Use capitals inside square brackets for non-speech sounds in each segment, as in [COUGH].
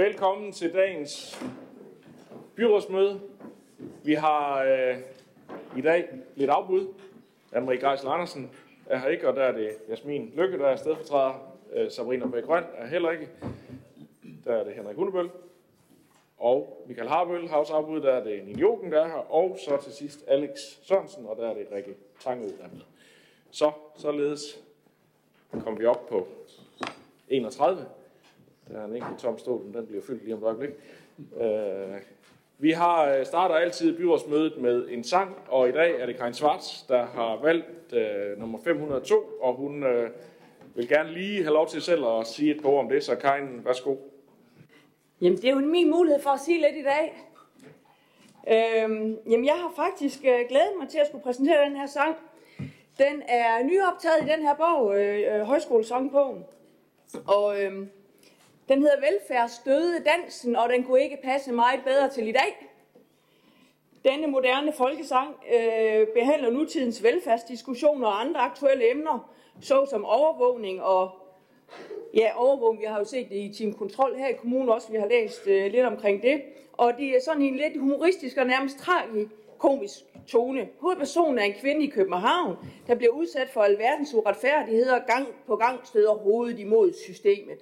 Velkommen til dagens byrådsmøde. Vi har øh, i dag lidt afbud. Anne-Marie Geisel Andersen er her ikke, og der er det Jasmin Lykke, der er stedfortræder. Øh, Sabrina Bæk Grøn er heller ikke. Der er det Henrik Hundebøl. Og Michael Harbøl har også afbud, der er det Nien Joken, der er her. Og så til sidst Alex Sørensen, og der er det Rikke Tangø, der er med. Så, således kom vi op på 31. Der er en enkelt tom stol, den bliver fyldt lige om et øjeblik. Øh, vi har øh, starter altid byrådsmødet med en sang, og i dag er det Karin Svarts, der har valgt øh, nummer 502, og hun øh, vil gerne lige have lov til selv at sige et par ord om det, så Karin, værsgo. Jamen, det er jo min mulighed for at sige lidt i dag. Øhm, jamen, jeg har faktisk øh, glædet mig til at skulle præsentere den her sang. Den er nyoptaget i den her bog, øh, øh Højskolesangbogen. Og øh, den hedder Velfærdsdøde Dansen, og den kunne ikke passe meget bedre til i dag. Denne moderne folkesang øh, behandler nutidens velfærdsdiskussioner og andre aktuelle emner, såsom overvågning og ja, overvågning. Vi har jo set det i Team Kontrol her i kommunen også, vi har læst øh, lidt omkring det. Og det er sådan en lidt humoristisk og nærmest tragikomisk tone. Hovedpersonen er en kvinde i København, der bliver udsat for alverdens uretfærdigheder og gang på gang støder hovedet imod systemet.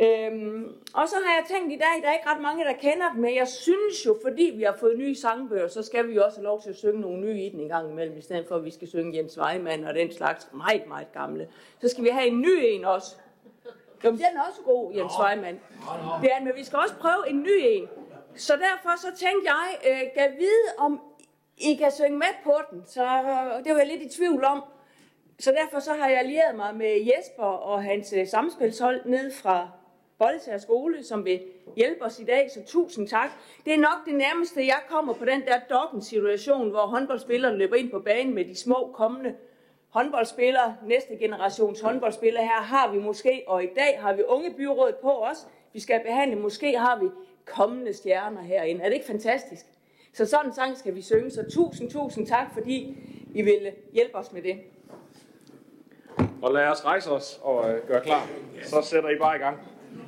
Øhm, og så har jeg tænkt i dag, der er ikke ret mange, der kender dem, men jeg synes jo, fordi vi har fået nye sangbøger, så skal vi jo også have lov til at synge nogle nye i den en gang imellem, i stedet for at vi skal synge Jens Weimann og den slags meget, meget gamle. Så skal vi have en ny en også. Jo, men den er også god, Jens Weimann. Det er, men vi skal også prøve en ny en. Så derfor så tænkte jeg, øh, kan vide, om I kan synge med på den. Så øh, det var jeg lidt i tvivl om. Så derfor så har jeg allieret mig med Jesper og hans øh, samspilshold ned fra Bolsager Skole, som vil hjælpe os i dag, så tusind tak. Det er nok det nærmeste, jeg kommer på den der dokken situation, hvor håndboldspillerne løber ind på banen med de små kommende håndboldspillere, næste generations håndboldspillere. Her har vi måske, og i dag har vi unge byråd på os. Vi skal behandle, måske har vi kommende stjerner herinde. Er det ikke fantastisk? Så sådan en sang skal vi synge. Så tusind, tusind tak, fordi I vil hjælpe os med det. Og lad os rejse os og øh, gøre klar. Så sætter I bare i gang.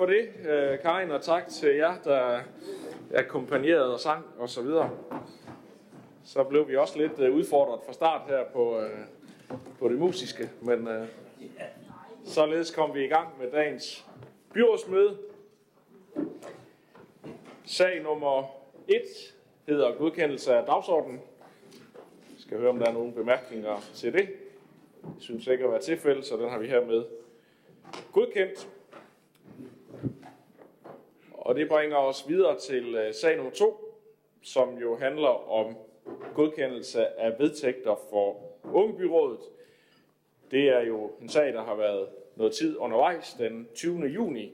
for det, øh, Karin, og tak til jer, der akkompagnerede og sang og så videre. Så blev vi også lidt øh, udfordret fra start her på, øh, på det musiske, men således kom vi i gang med dagens byrådsmøde. Sag nummer 1 hedder godkendelse af dagsordenen. Vi skal høre, om der er nogle bemærkninger til det. Det synes ikke at være tilfældet, så den har vi her med godkendt. Og det bringer os videre til øh, sag nummer to, som jo handler om godkendelse af vedtægter for Ungebyrådet. Det er jo en sag, der har været noget tid undervejs. Den 20. juni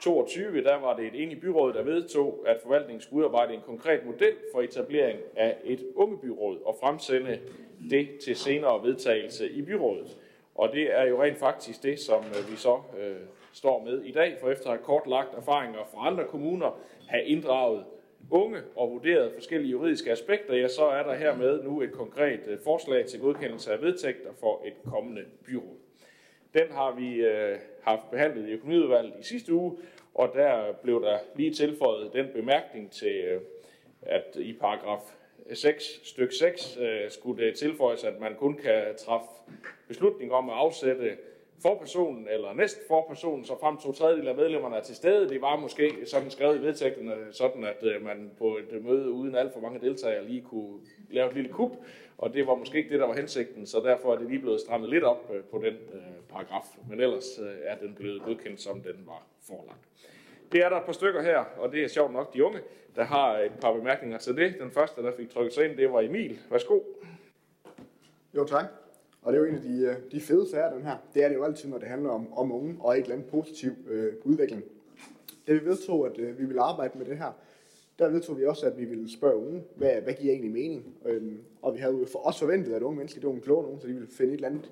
22, der var det et enigt byråd, der vedtog, at forvaltningen skulle udarbejde en konkret model for etablering af et ungebyråd og fremsende det til senere vedtagelse i byrådet. Og det er jo rent faktisk det, som øh, vi så øh, står med i dag, for efter at have kortlagt erfaringer fra andre kommuner, have inddraget unge og vurderet forskellige juridiske aspekter, ja, så er der hermed nu et konkret øh, forslag til godkendelse af vedtægter for et kommende byråd. Den har vi øh, haft behandlet i økonomiudvalget i sidste uge, og der blev der lige tilføjet den bemærkning til, øh, at i paragraf 6, styk 6 øh, skulle det tilføjes, at man kun kan træffe beslutning om at afsætte forpersonen eller næst forpersonen, så frem to tredjedel af medlemmerne er til stede. Det var måske sådan skrevet i vedtægterne, øh, sådan at øh, man på et øh, møde uden alt for mange deltagere lige kunne lave et lille kup, og det var måske ikke det, der var hensigten, så derfor er det lige blevet strammet lidt op på den paragraf, men ellers er den blevet godkendt, som den var forlagt. Det er der et par stykker her, og det er sjovt nok de unge, der har et par bemærkninger til det. Den første, der fik trykket sig ind, det var Emil. Værsgo. Jo, tak. Og det er jo en af de, øh, de fede sager, den her. Det er det jo altid, når det handler om, om unge og et eller andet positiv øh, udvikling. Da vi vedtog, at øh, vi ville arbejde med det her, der vedtog vi også, at vi ville spørge unge, hvad, hvad giver egentlig mening? Øhm, og vi havde jo for os forventet, at unge mennesker, det var en kloge nogen, så de ville finde et eller andet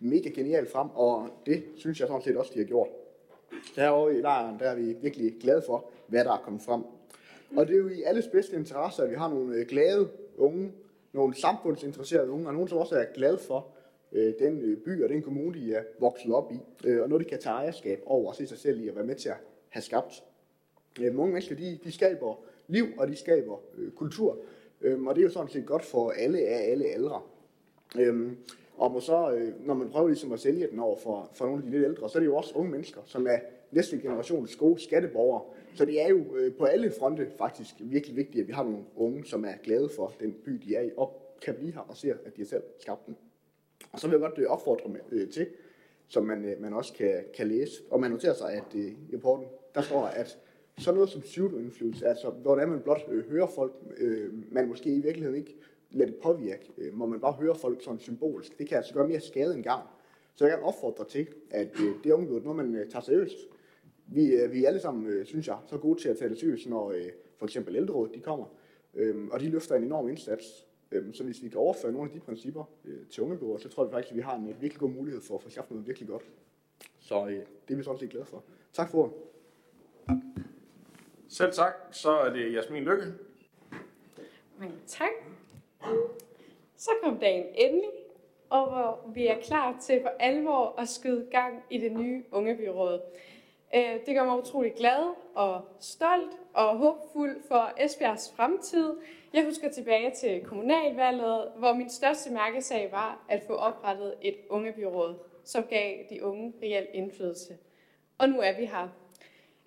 mega genialt frem, og det synes jeg sådan set også, de har gjort. Derovre i lejren, der er vi virkelig glade for, hvad der er kommet frem. Og det er jo i alles bedste interesse, at vi har nogle øh, glade unge, nogle samfundsinteresserede unge, og nogen, som også er glade for øh, den øh, by og den kommune, de er vokset op i, øh, og noget, de kan tage ejerskab over og se sig selv i at være med til at have skabt. Øh, mange mennesker, de, de skaber liv, og de skaber øh, kultur, øh, og det er jo sådan set godt for alle af alle aldre. Øh, og må så, øh, når man prøver ligesom at sælge den over for, for nogle af de lidt ældre, så er det jo også unge mennesker, som er næste generations gode skatteborgere. Så det er jo øh, på alle fronte faktisk virkelig vigtigt, at vi har nogle unge, som er glade for den by, de er i, og kan blive her og ser, at de har selv skabt den. Og så vil jeg godt øh, opfordre med, øh, til, som man, øh, man også kan, kan læse, og man noterer sig, at øh, i rapporten, der står, at sådan noget som pseudo-influence, altså hvordan man blot øh, hører folk, øh, man måske i virkeligheden ikke lader det påvirke, øh, må man bare høre folk sådan symbolsk. Det kan altså gøre mere skade end gavn. Så jeg kan opfordre til, at øh, det er noget, når man øh, tager seriøst. Vi, øh, vi er alle sammen, øh, synes jeg, så gode til at tage det seriøst, når øh, for eksempel ældrerådet de kommer, øh, og de løfter en enorm indsats. Øh, så hvis vi kan overføre nogle af de principper øh, til ungeblod, så tror jeg faktisk, at vi har en øh, virkelig god mulighed for at få skaffet noget virkelig godt. Så øh, det er vi sådan set glade for. Tak for ordet. Selv tak, så er det Jasmin Lykke. Mange tak. Så kom dagen endelig, og hvor vi er klar til for alvor at skyde gang i det nye ungebyråd. Øh, det gør mig utrolig glad og stolt og håbfuld for Esbjergs fremtid. Jeg husker tilbage til kommunalvalget, hvor min største mærkesag var at få oprettet et ungebyråd, som gav de unge reel indflydelse. Og nu er vi her.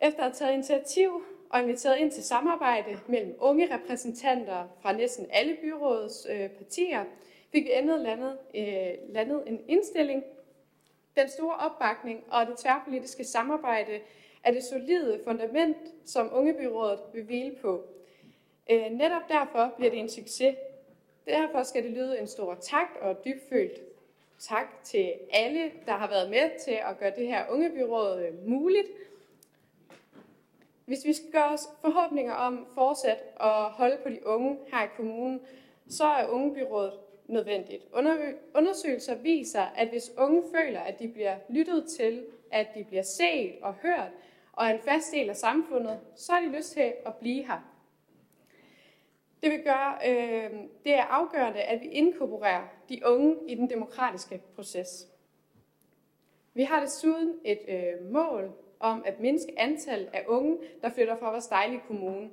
Efter at have taget initiativ og inviteret ind til samarbejde mellem unge repræsentanter fra næsten alle byrådets øh, partier, fik vi endelig landet, øh, landet en indstilling. Den store opbakning og det tværpolitiske samarbejde er det solide fundament, som Ungebyrådet vil hvile på. Øh, netop derfor bliver det en succes. Derfor skal det lyde en stor tak og dybfølt tak til alle, der har været med til at gøre det her Ungebyråd øh, muligt. Hvis vi skal gøre os forhåbninger om fortsat at holde på de unge her i kommunen, så er Ungebyrådet nødvendigt. Undersøgelser viser, at hvis unge føler, at de bliver lyttet til, at de bliver set og hørt, og er en fast del af samfundet, så har de lyst til at blive her. Det vil gøre, øh, det er afgørende, at vi inkorporerer de unge i den demokratiske proces. Vi har desuden et øh, mål om at mindske antallet af unge, der flytter fra vores dejlige kommune.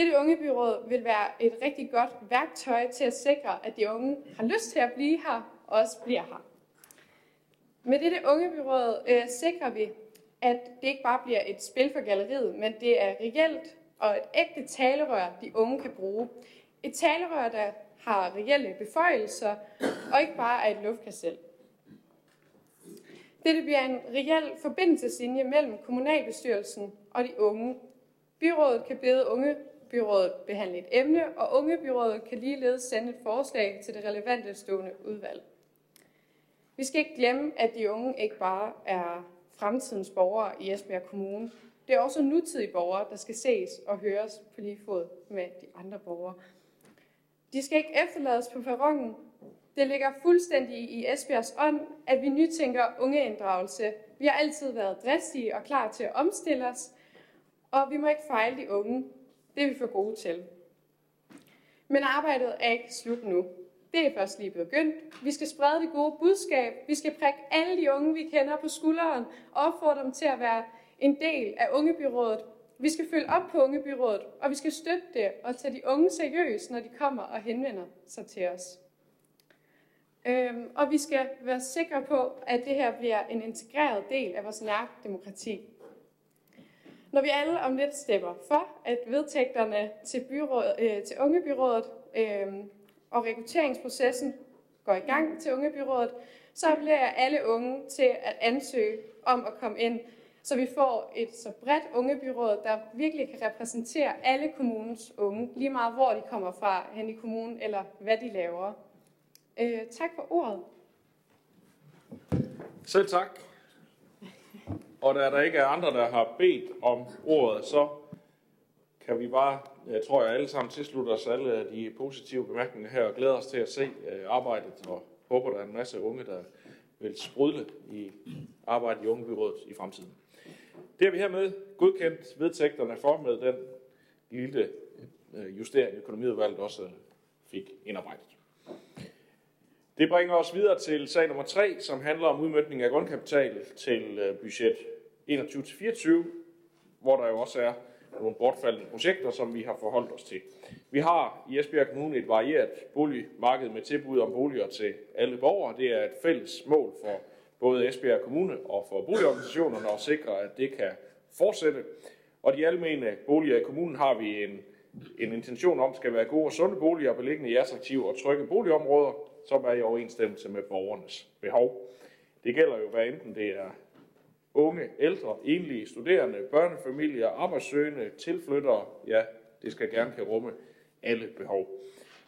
Dette ungebyråd vil være et rigtig godt værktøj til at sikre, at de unge har lyst til at blive her og også bliver her. Med dette ungebyråd øh, sikrer vi, at det ikke bare bliver et spil for galleriet, men det er reelt og et ægte talerør, de unge kan bruge. Et talerør, der har reelle beføjelser og ikke bare er et luftkastel. Dette bliver en reel forbindelseslinje mellem kommunalbestyrelsen og de unge. Byrådet kan bede unge ungebyrådet behandle et emne, og ungebyrådet kan ligeledes sende et forslag til det relevante stående udvalg. Vi skal ikke glemme, at de unge ikke bare er fremtidens borgere i Esbjerg Kommune. Det er også nutidige borgere, der skal ses og høres på lige fod med de andre borgere. De skal ikke efterlades på perronen. Det ligger fuldstændig i Esbjergs ånd, at vi nytænker ungeinddragelse. Vi har altid været dristige og klar til at omstille os, og vi må ikke fejle de unge. Det er vi for gode til. Men arbejdet er ikke slut nu. Det er først lige begyndt. Vi skal sprede det gode budskab. Vi skal prikke alle de unge, vi kender på skulderen, og opfordre dem til at være en del af ungebyrådet. Vi skal følge op på ungebyrådet, og vi skal støtte det og tage de unge seriøst, når de kommer og henvender sig til os. Øhm, og vi skal være sikre på, at det her bliver en integreret del af vores nærdemokrati. Når vi alle om lidt stemmer for, at vedtægterne til, byråd, øh, til ungebyrådet øh, og rekrutteringsprocessen går i gang til ungebyrådet, så appellerer jeg alle unge til at ansøge om at komme ind, så vi får et så bredt ungebyråd, der virkelig kan repræsentere alle kommunens unge, lige meget hvor de kommer fra hen i kommunen, eller hvad de laver. Øh, tak for ordet. Selv tak. Og da der ikke er andre, der har bedt om ordet, så kan vi bare, jeg tror jeg alle sammen tilslutter os alle de positive bemærkninger her, og glæder os til at se øh, arbejdet, og håber, der er en masse unge, der vil sprudle i arbejdet i Ungebyrådet i fremtiden. Det har vi hermed godkendt vedtægterne for med den lille øh, justering, økonomiudvalget også fik indarbejdet. Det bringer os videre til sag nummer 3, som handler om udmyndning af grundkapital til øh, budget 21-24, hvor der jo også er nogle bortfaldende projekter, som vi har forholdt os til. Vi har i Esbjerg Kommune et varieret boligmarked med tilbud om boliger til alle borgere. Det er et fælles mål for både Esbjerg Kommune og for boligorganisationerne at sikre, at det kan fortsætte. Og de almene boliger i kommunen har vi en, en intention om, skal være gode og sunde boliger, beliggende i attraktive og trygge boligområder, som er i overensstemmelse med borgernes behov. Det gælder jo, hvad enten det er unge, ældre, enlige, studerende, børnefamilier, arbejdssøgende, tilflyttere, ja, det skal gerne kan rumme alle behov.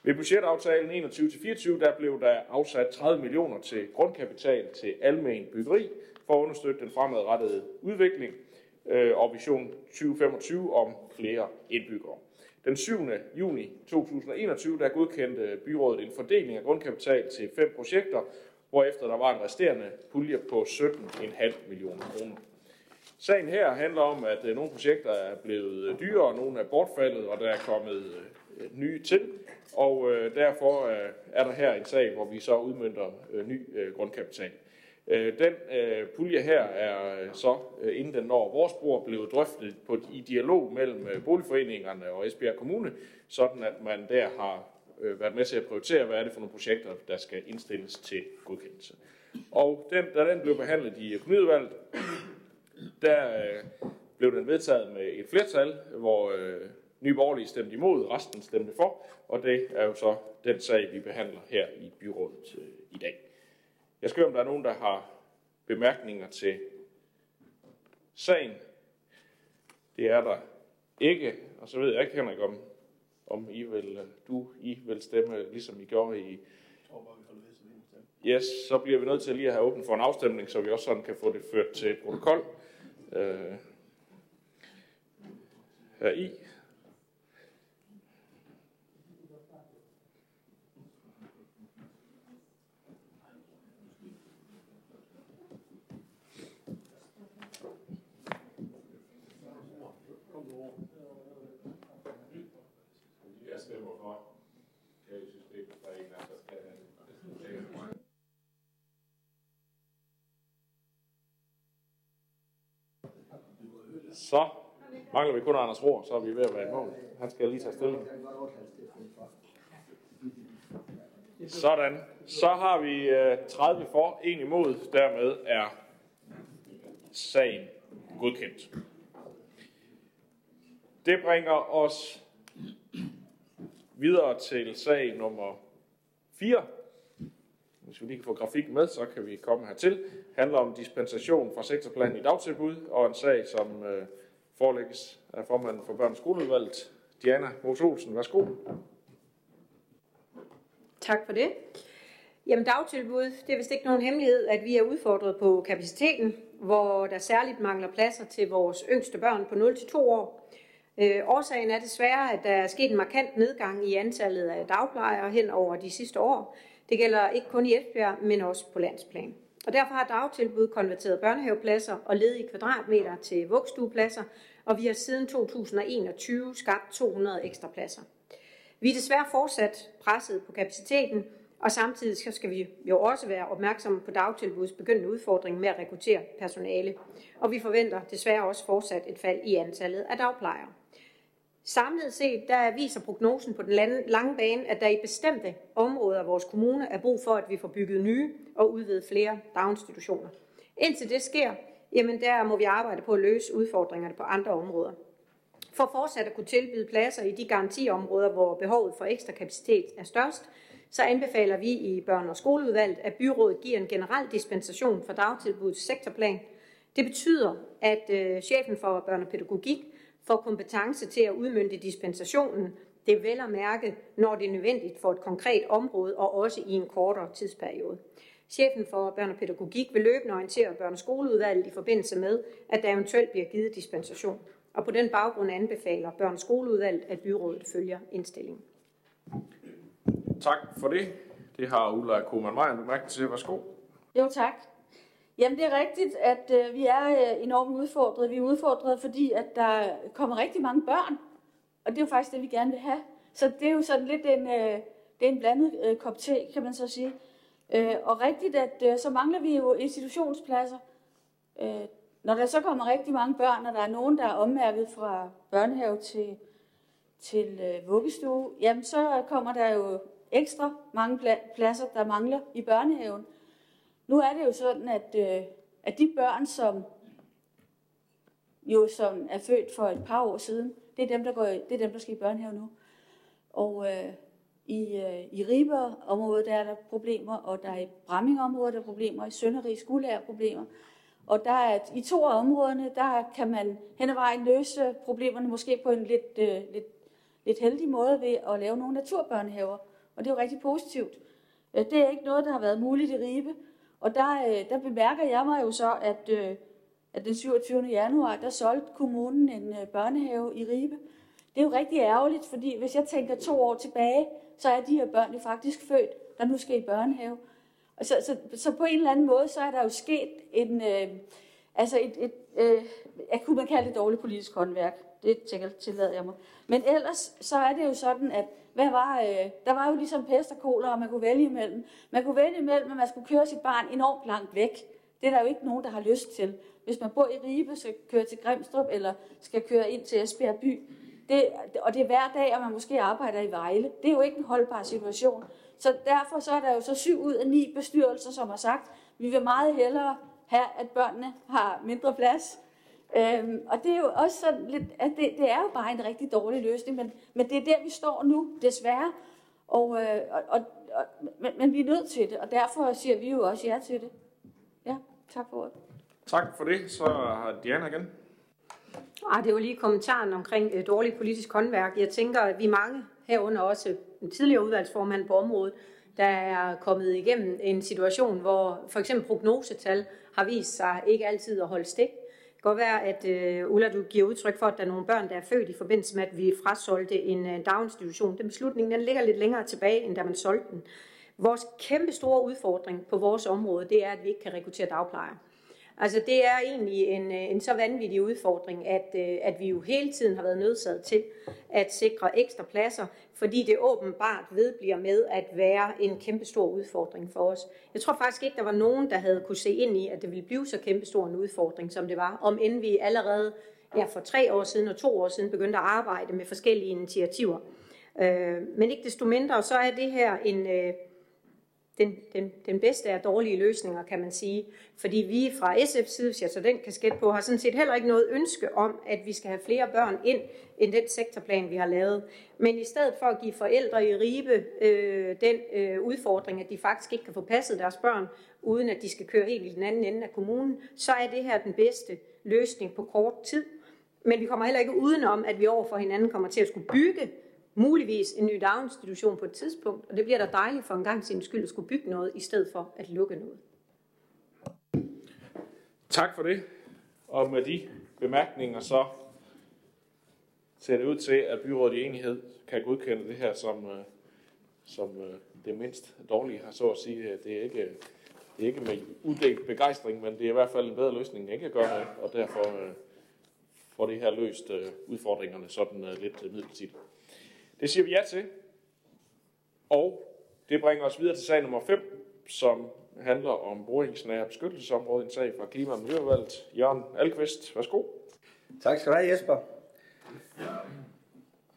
Ved budgetaftalen 21-24, der blev der afsat 30 millioner til grundkapital til almen byggeri for at understøtte den fremadrettede udvikling øh, og vision 2025 om flere indbyggere. Den 7. juni 2021, der godkendte byrådet en fordeling af grundkapital til fem projekter, hvorefter der var en resterende pulje på 17,5 millioner kroner. Sagen her handler om, at øh, nogle projekter er blevet øh, dyrere, nogle er bortfaldet, og der er kommet øh, nye til. Og derfor er der her en sag, hvor vi så udmyndter ny grundkapital. Øh, den øh, pulje her er øh, så, øh, inden den når vores bord, blevet drøftet på, i dialog mellem boligforeningerne og Esbjerg Kommune, sådan at man der har øh, været med til at prioritere, hvad er det for nogle projekter, der skal indstilles til godkendelse. Og den, da den blev behandlet i økonomiudvalget, der øh, blev den vedtaget med et flertal, hvor øh, Nye Borgerlige stemte imod, resten stemte for, og det er jo så den sag, vi behandler her i byrådet. Jeg skal høre, om der er nogen, der har bemærkninger til sagen. Det er der ikke, og så ved jeg ikke, Henrik, om, om I vil, du I vil stemme, ligesom I gjorde i... Yes, så bliver vi nødt til lige at have åbent for en afstemning, så vi også sådan kan få det ført til protokol. Øh, her i. Jeg stemmer for. Kan I systemet, der er en, der skal have det. Så mangler vi kun Anders Rohr, så er vi ved at være i mål. Han skal lige tage stilling. Sådan. Så har vi øh, 30 for, 1 imod. Dermed er sagen godkendt. Det bringer os videre til sag nummer 4. Hvis vi lige kan få grafikken med, så kan vi komme hertil. Det handler om dispensation fra sektorplanen i dagtilbud, og en sag, som øh, forelægges af formanden for børns skoleudvalget, Diana Mos Olsen. Værsgo. Tak for det. Jamen dagtilbud, det er vist ikke nogen hemmelighed, at vi er udfordret på kapaciteten, hvor der særligt mangler pladser til vores yngste børn på 0-2 år. Øh, årsagen er desværre, at der er sket en markant nedgang i antallet af dagplejere hen over de sidste år. Det gælder ikke kun i Esbjerg, men også på landsplan. Og derfor har dagtilbud konverteret børnehavepladser og ledige kvadratmeter til vugstuepladser, og vi har siden 2021 skabt 200 ekstra pladser. Vi er desværre fortsat presset på kapaciteten, og samtidig skal vi jo også være opmærksomme på dagtilbuds begyndende udfordring med at rekruttere personale. Og vi forventer desværre også fortsat et fald i antallet af dagplejere. Samlet set der viser prognosen på den lange bane, at der i bestemte områder af vores kommune er brug for, at vi får bygget nye og udvidet flere daginstitutioner. Indtil det sker, jamen der må vi arbejde på at løse udfordringerne på andre områder. For fortsat at kunne tilbyde pladser i de garantiområder, hvor behovet for ekstra kapacitet er størst, så anbefaler vi i børn- og skoleudvalget, at byrådet giver en generel dispensation for dagtilbudets sektorplan. Det betyder, at øh, chefen for børnepædagogik pædagogik får kompetence til at udmynde dispensationen. Det er vel at mærke, når det er nødvendigt for et konkret område og også i en kortere tidsperiode. Chefen for børn og pædagogik vil løbende orientere børn- og skoleudvalget i forbindelse med, at der eventuelt bliver givet dispensation. Og på den baggrund anbefaler børn- og skoleudvalget, at byrådet følger indstillingen. Tak for det. Det har Ulla Koman Meyer bemærket til. Værsgo. Jo, tak. Jamen, det er rigtigt, at øh, vi er øh, enormt udfordret. Vi er udfordret, fordi at der kommer rigtig mange børn, og det er jo faktisk det, vi gerne vil have. Så det er jo sådan lidt en, øh, det er en blandet øh, kop te, kan man så sige. Øh, og rigtigt, at øh, så mangler vi jo institutionspladser. Øh, når der så kommer rigtig mange børn, og der er nogen, der er ommærket fra børnehave til, til øh, vuggestue, jamen så kommer der jo ekstra mange pladser, der mangler i børnehaven. Nu er det jo sådan, at, øh, at de børn, som jo som er født for et par år siden, det er dem, der, går, det er dem, der skal i børnehave nu. Og øh, i, øh, i Riber-området der er der problemer, og der er i Bramming-området der er problemer, i Sønderrig skulle er problemer. Og der er, i to af områderne, der kan man hen ad vejen løse problemerne måske på en lidt, øh, lidt, lidt heldig måde ved at lave nogle naturbørnehaver. Og det er jo rigtig positivt. Øh, det er ikke noget, der har været muligt i Ribe. Og der, øh, der bemærker jeg mig jo så, at, øh, at den 27. januar, der solgte kommunen en øh, børnehave i Ribe. Det er jo rigtig ærgerligt, fordi hvis jeg tænker to år tilbage, så er de her børn jo faktisk født, der nu skal i børnehave. Og så, så, så på en eller anden måde, så er der jo sket en, øh, altså et, et øh, jeg kunne man kalde det dårligt politisk håndværk. Det tænker, tillader jeg mig. Men ellers, så er det jo sådan, at hvad var, øh, der var jo ligesom pest og cola, og man kunne vælge imellem. Man kunne vælge imellem, at man skulle køre sit barn enormt langt væk. Det er der jo ikke nogen, der har lyst til. Hvis man bor i Ribe, så kører til Grimstrup, eller skal køre ind til Esbjerg by, det, og det er hver dag, og man måske arbejder i Vejle. Det er jo ikke en holdbar situation. Så derfor så er der jo så syv ud af ni bestyrelser, som har sagt, vi vil meget hellere have, at børnene har mindre plads. Øhm, og det er jo også sådan lidt, at det, det er jo bare en rigtig dårlig løsning, men, men det er der, vi står nu, desværre. Og, øh, og, og, og, men, men vi er nødt til det, og derfor siger vi jo også ja til det. Ja, tak for ordet. Tak for det. Så har Diana igen. Ah, det var lige kommentaren omkring øh, dårlig politisk håndværk. Jeg tænker, at vi mange herunder også en tidligere udvalgsformand på området, der er kommet igennem en situation, hvor for eksempel prognosetal har vist sig ikke altid at holde stik. Det kan godt være, at øh, Ulla, du giver udtryk for, at der er nogle børn, der er født i forbindelse med, at vi frasolgte en øh, daginstitution. Den beslutning den ligger lidt længere tilbage, end da man solgte den. Vores kæmpe store udfordring på vores område, det er, at vi ikke kan rekruttere dagplejere. Altså det er egentlig en, øh, en så vanvittig udfordring, at, øh, at vi jo hele tiden har været nødsaget til at sikre ekstra pladser, fordi det åbenbart vedbliver med at være en kæmpestor udfordring for os. Jeg tror faktisk ikke, der var nogen, der havde kunne se ind i, at det ville blive så kæmpestor en udfordring, som det var, om end vi allerede ja, for tre år siden og to år siden begyndte at arbejde med forskellige initiativer. Øh, men ikke desto mindre, så er det her en, øh, den, den, den bedste af dårlige løsninger, kan man sige. Fordi vi fra SF's side, hvis jeg så den kasket på, har sådan set heller ikke noget ønske om, at vi skal have flere børn ind, end den sektorplan, vi har lavet. Men i stedet for at give forældre i Ribe øh, den øh, udfordring, at de faktisk ikke kan få passet deres børn, uden at de skal køre helt i den anden ende af kommunen, så er det her den bedste løsning på kort tid. Men vi kommer heller ikke udenom, at vi over for hinanden kommer til at skulle bygge muligvis en ny daginstitution på et tidspunkt, og det bliver da dejligt for en gang sin skyld at skulle bygge noget, i stedet for at lukke noget. Tak for det. Og med de bemærkninger så ser det ud til, at byrådet i enighed kan godkende det her som, øh, som øh, det mindst dårlige har så at sige. Det er ikke, det er ikke med uddelt begejstring, men det er i hvert fald en bedre løsning end ikke at gøre noget, og derfor øh, får det her løst udfordringerne sådan lidt midlertidigt. Det siger vi ja til. Og det bringer os videre til sag nummer 5, som handler om boringsnære beskyttelsesområde, en sag fra Klima- og Miljøvalget. Jørgen Alkvist, værsgo. Tak skal du have, Jesper.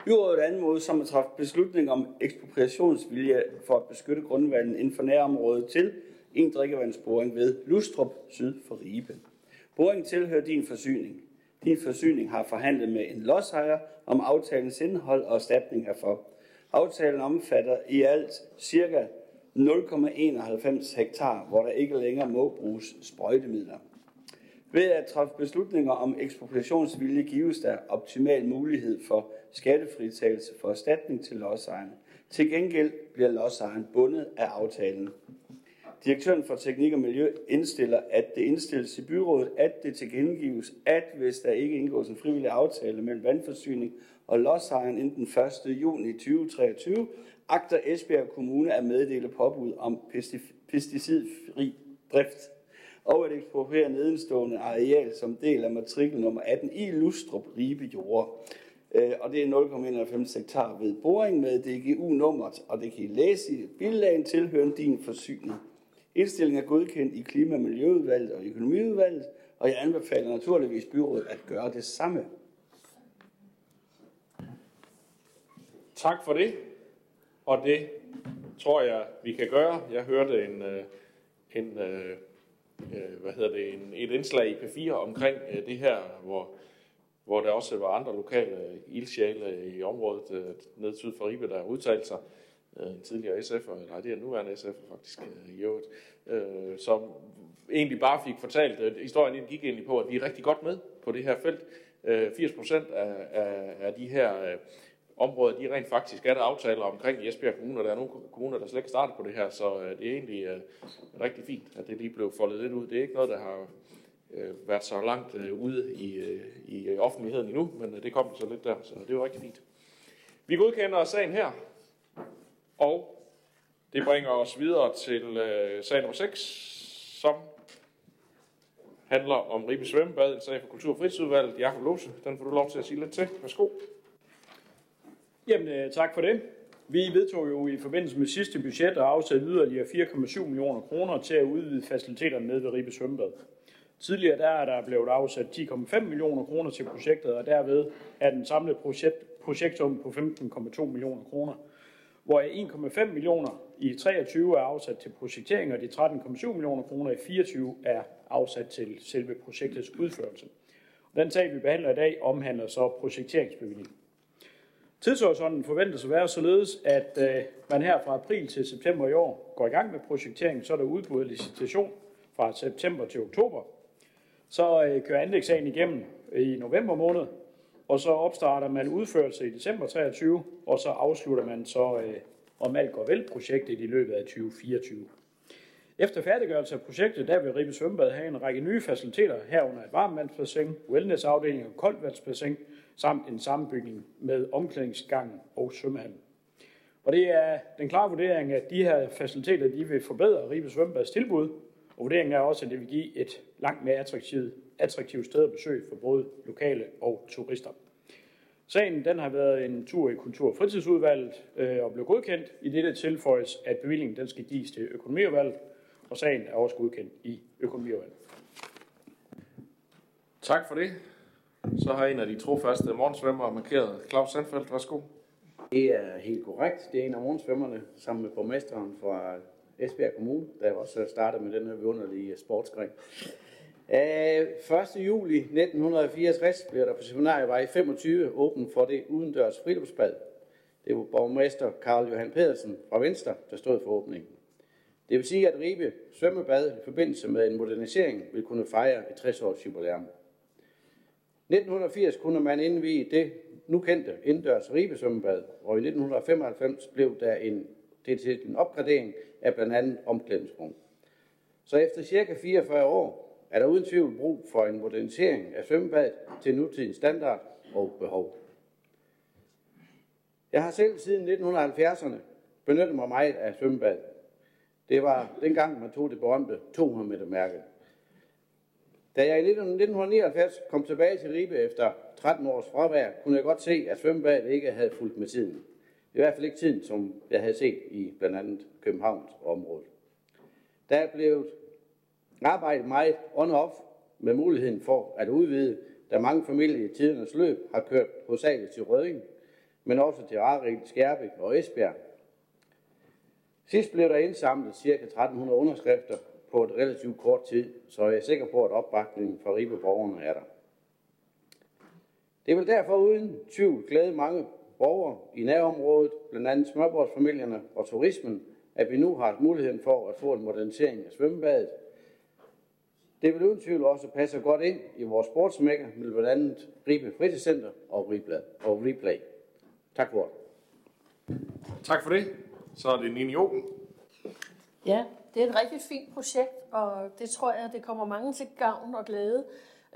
Byrådet anmodes som at træffe beslutning om ekspropriationsvilje for at beskytte grundvandet inden for nærområdet til en drikkevandsboring ved Lustrup syd for Ribe. Boringen tilhører din forsyning. Din forsyning har forhandlet med en lodsejer om aftalens indhold og erstatning herfor. Aftalen omfatter i alt ca. 0,91 hektar, hvor der ikke længere må bruges sprøjtemidler. Ved at træffe beslutninger om ekspropriationsvilje gives der optimal mulighed for skattefritagelse for erstatning til lodsejerne. Til gengæld bliver lodsejeren bundet af aftalen. Direktøren for Teknik og Miljø indstiller, at det indstilles i byrådet, at det tilkendegives, at hvis der ikke indgås en frivillig aftale mellem vandforsyning og lodsejeren inden den 1. juni 2023, agter Esbjerg Kommune at meddele påbud om pesticidfri drift og at ekspropriere nedenstående areal som del af matrikel nummer 18 i Lustrup Ribe Jord. Øh, og det er 0,91 hektar ved boring med DGU-nummeret, og det kan I læse i bilagen tilhørende din forsyning Indstillingen er godkendt i Klima- og Miljøudvalget og Økonomiudvalget, og jeg anbefaler naturligvis byrådet at gøre det samme. Tak for det. Og det tror jeg, vi kan gøre. Jeg hørte en, øh, en, øh, øh, hvad hedder det, en, et indslag i P4 omkring det her, hvor, hvor der også var andre lokale ildsjæle i området ned syd for Ribe, der udtalte sig. Øh, en tidligere SF'er, nej det er nuværende SF'er faktisk øh, i øvrigt, øh, som egentlig bare fik fortalt, at historien gik egentlig på, at vi er rigtig godt med på det her felt. 80 procent af, af, af de her områder, de rent faktisk er der aftaler omkring i Esbjerg Kommune, og der er nogle kommuner, der slet ikke starter på det her, så øh, det er egentlig øh, rigtig fint, at det lige blev foldet lidt ud. Det er ikke noget, der har øh, været så langt øh, ude i, øh, i offentligheden endnu, men øh, det kom så lidt der, så det var rigtig fint. Vi godkender sagen her, og det bringer os videre til øh, sag nummer 6, som handler om Ribe Svømmebad, en sag for Kultur- og Fritidsudvalget. Jakob Lose, den får du lov til at sige lidt til. Værsgo. Jamen, øh, tak for det. Vi vedtog jo i forbindelse med sidste budget at afsætte yderligere 4,7 millioner kroner til at udvide faciliteterne nede ved Ribe Svømmebad. Tidligere der er der blevet afsat 10,5 millioner kroner til projektet, og derved er den samlede projekt, projektsum på 15,2 millioner kroner, hvor 1,5 millioner i 23 er afsat til projektering, og de 13,7 millioner kroner i 24 er afsat til selve projektets udførelse. Den sag, vi behandler i dag, omhandler så projekteringsbevilling. Tidshorisonten forventes at være således, at øh, man her fra april til september i år går i gang med projekteringen, så er der udbud licitation fra september til oktober. Så øh, kører anlægssagen igennem i november måned, og så opstarter man udførelse i december 23, og så afslutter man så, øh, om alt går vel, projektet i løbet af 2024. Efter færdiggørelse af projektet, der vil Ribe Svømmebad have en række nye faciliteter, herunder et varmvandsbassin, wellnessafdeling og koldvandsbassin, samt en sammenbygning med omklædningsgangen og svømmehallen. Og det er den klare vurdering, at de her faciliteter de vil forbedre Ribe Svømmebads tilbud, og vurderingen er også, at det vil give et langt mere attraktivt, attraktivt sted at besøge for både lokale og turister. Sagen den har været en tur i Kultur- og Fritidsudvalget øh, og blev godkendt. I dette tilføjes, at bevillingen den skal gives til økonomiudvalget, og sagen er også godkendt i økonomiudvalget. Tak for det. Så har en af de trofaste morgensvømmere markeret. Claus Sandfeldt, værsgo. Det er helt korrekt. Det er en af morgensvømmerne sammen med borgmesteren fra Esbjerg Kommune, der også startede med den her vidunderlige sportsgren. Øh, 1. juli 1964 blev der på Seminarievej 25 åbent for det udendørs friluftsbad. Det var borgmester Karl Johan Pedersen fra Venstre, der stod for åbningen. Det vil sige, at Ribe svømmebad i forbindelse med en modernisering vil kunne fejre et 60-års jubilæum. 1980 kunne man indvige det nu kendte indendørs Ribe Svømmebad, og i 1995 blev der en, det til en opgradering af blandt andet omklædningsrum. Så efter cirka 44 år er der uden tvivl brug for en modernisering af svømmebadet til nutidens standard og behov. Jeg har selv siden 1970'erne benyttet mig meget af svømmebad. Det var dengang, man tog det berømte 200 meter mærke. Da jeg i 1979 kom tilbage til Ribe efter 13 års fravær, kunne jeg godt se, at svømmebadet ikke havde fulgt med tiden. I hvert fald ikke tiden, som jeg havde set i blandt andet Københavns område. Der er blevet arbejdet meget on-off med muligheden for at udvide, da mange familier i tidernes løb har kørt hovedsageligt til Rødding, men også til Rarik, Skærbæk og Esbjerg. Sidst blev der indsamlet ca. 1300 underskrifter på et relativt kort tid, så jeg er sikker på, at opbakningen fra Ribe-borgerne er der. Det vil derfor uden tvivl glæde mange borgere i nærområdet, blandt andet smørbordsfamilierne og turismen, at vi nu har muligheden for at få en modernisering af svømmebadet. Det vil uden tvivl også passe godt ind i vores sportsmækker med blandt andet Ribe Fritidscenter og Replay. Og Replay. Tak for det. Tak for det. Så er det Nini Joben. Ja, det er et rigtig fint projekt, og det tror jeg, det kommer mange til gavn og glæde.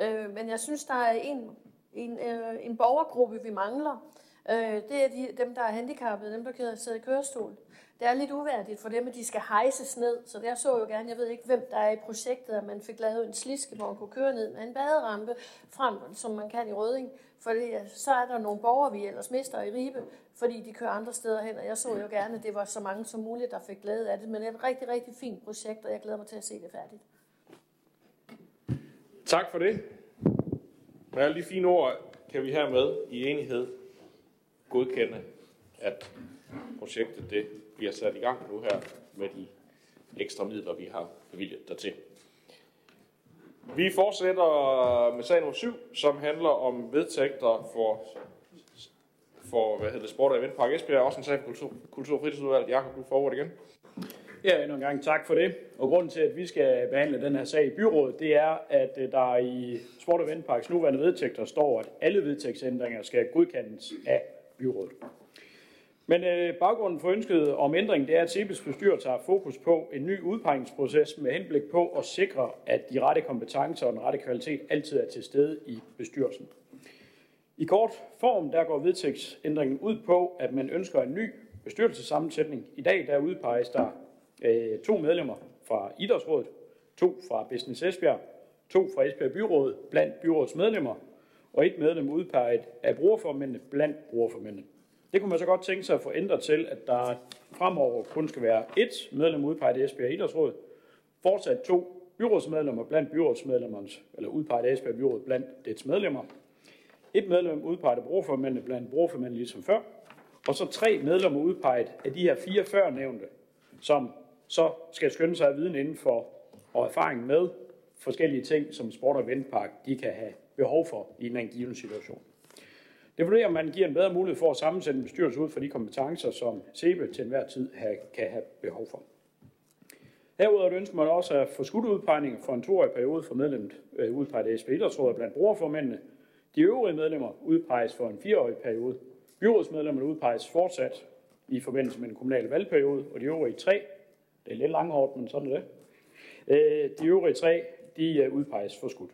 Øh, men jeg synes, der er en, en, øh, en borgergruppe, vi mangler. Øh, det er de, dem, der er handicappede, dem, der kan sidde i kørestol. Det er lidt uværdigt for dem, at de skal hejses ned, så jeg så jo gerne, jeg ved ikke, hvem der er i projektet, at man fik lavet en sliske, hvor man kunne køre ned med en baderampe frem, som man kan i Røding. For så er der nogle borgere, vi ellers mister i Ribe, fordi de kører andre steder hen, og jeg så jo gerne, at det var så mange som muligt, der fik glæde af det. Men det er et rigtig, rigtig fint projekt, og jeg glæder mig til at se det færdigt. Tak for det. Med alle de fine ord kan vi hermed i enighed godkende, at projektet det bliver sat i gang nu her med de ekstra midler, vi har bevilget dertil. Vi fortsætter med sag nummer 7, som handler om vedtægter for, for hvad hedder det, Sport og Eventpark Esbjerg, også en sag for Kultur, Kultur- og Fritidsudvalget. Jakob, du forward igen. Ja, endnu en gang tak for det. Og grunden til, at vi skal behandle den her sag i byrådet, det er, at øh, der i Sport og Eventparks nuværende vedtægter står, at alle vedtægtsændringer skal godkendes af byrådet. Men øh, baggrunden for ønsket om ændring, det er, at CEPES bestyrelse har fokus på en ny udpegningsproces med henblik på at sikre, at de rette kompetencer og den rette kvalitet altid er til stede i bestyrelsen. I kort form, der går vedtægtsændringen ud på, at man ønsker en ny bestyrelsesammensætning. I dag der udpeges der øh, to medlemmer fra Idrætsrådet, to fra Business Esbjerg, to fra Esbjerg Byråd blandt byrådets medlemmer, og et medlem udpeget af brugerformændene blandt brugerformændene. Det kunne man så godt tænke sig at få ændret til, at der fremover kun skal være ét medlem udpeget af Esbjerg Idrætsråd, fortsat to byrådsmedlemmer blandt byrådsmedlemmernes, eller udpeget af Esbjerg Byråd blandt dets medlemmer, et medlem udpeget af brugerformændene blandt brugerformændene ligesom før, og så tre medlemmer udpeget af de her fire førnævnte, som så skal skynde sig af viden inden for og erfaring med forskellige ting, som Sport og Ventpark de kan have behov for i en given situation. Det vurderer, at man giver en bedre mulighed for at sammensætte en bestyrelse ud fra de kompetencer, som SEBE til enhver tid kan have behov for. Herudover ønsker man også at få skudt udpegninger for en toårig periode for medlemmet øh, udpeget af SP Idrætsrådet blandt brugerformændene. De øvrige medlemmer udpeges for en fireårig periode. Byrådsmedlemmerne udpeges fortsat i forbindelse med en kommunal valgperiode, og de øvrige tre, det er lidt langhårdt, men sådan er det, øh, de øvrige tre, de øh, udpeges for skudt.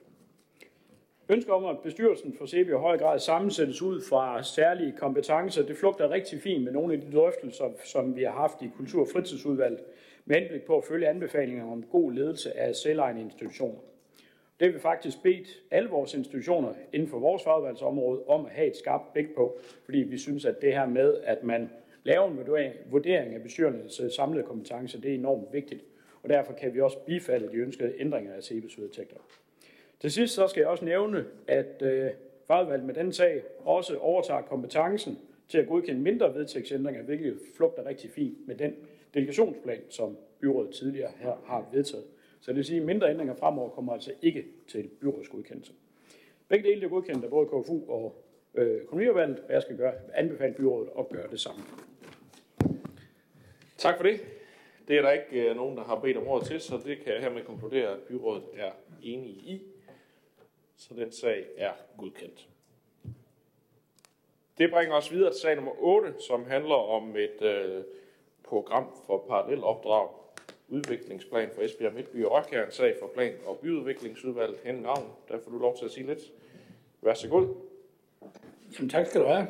Ønsker om, at bestyrelsen for CB i høj grad sammensættes ud fra særlige kompetencer, det flugter rigtig fint med nogle af de drøftelser, som vi har haft i Kultur- og Fritidsudvalget, med henblik på at følge anbefalinger om god ledelse af selvejende institutioner. Det vil vi faktisk bedt alle vores institutioner inden for vores fagudvalgsområde om at have et skarpt blik på, fordi vi synes, at det her med, at man laver en vurdering af bestyrelsens øh, samlede kompetencer, det er enormt vigtigt. Og derfor kan vi også bifalde de ønskede ændringer af CB's vedtægter. Til sidst så skal jeg også nævne, at øh, fagudvalget med den sag også overtager kompetencen til at godkende mindre vedtægtsændringer, hvilket flugter rigtig fint med den delegationsplan, som byrådet tidligere her har vedtaget. Så det vil sige, at mindre ændringer fremover kommer altså ikke til byrådsgodkendelse. Begge dele er godkendt af både KFU og øh, økonomiudvalget, og jeg skal gøre, anbefale byrådet at gøre det samme. Tak for det. Det er der ikke øh, nogen, der har bedt om ordet til, så det kan jeg hermed konkludere, at byrådet er enige i. Så den sag er godkendt. Det bringer os videre til sag nummer 8, som handler om et øh, program for parallel opdrag, udviklingsplan for Esbjerg Midtby og Rørkær, en sag for plan- og byudviklingsudvalget. Henning Ravn, der får du lov til at sige lidt. Vær så god. Jamen, tak skal du have.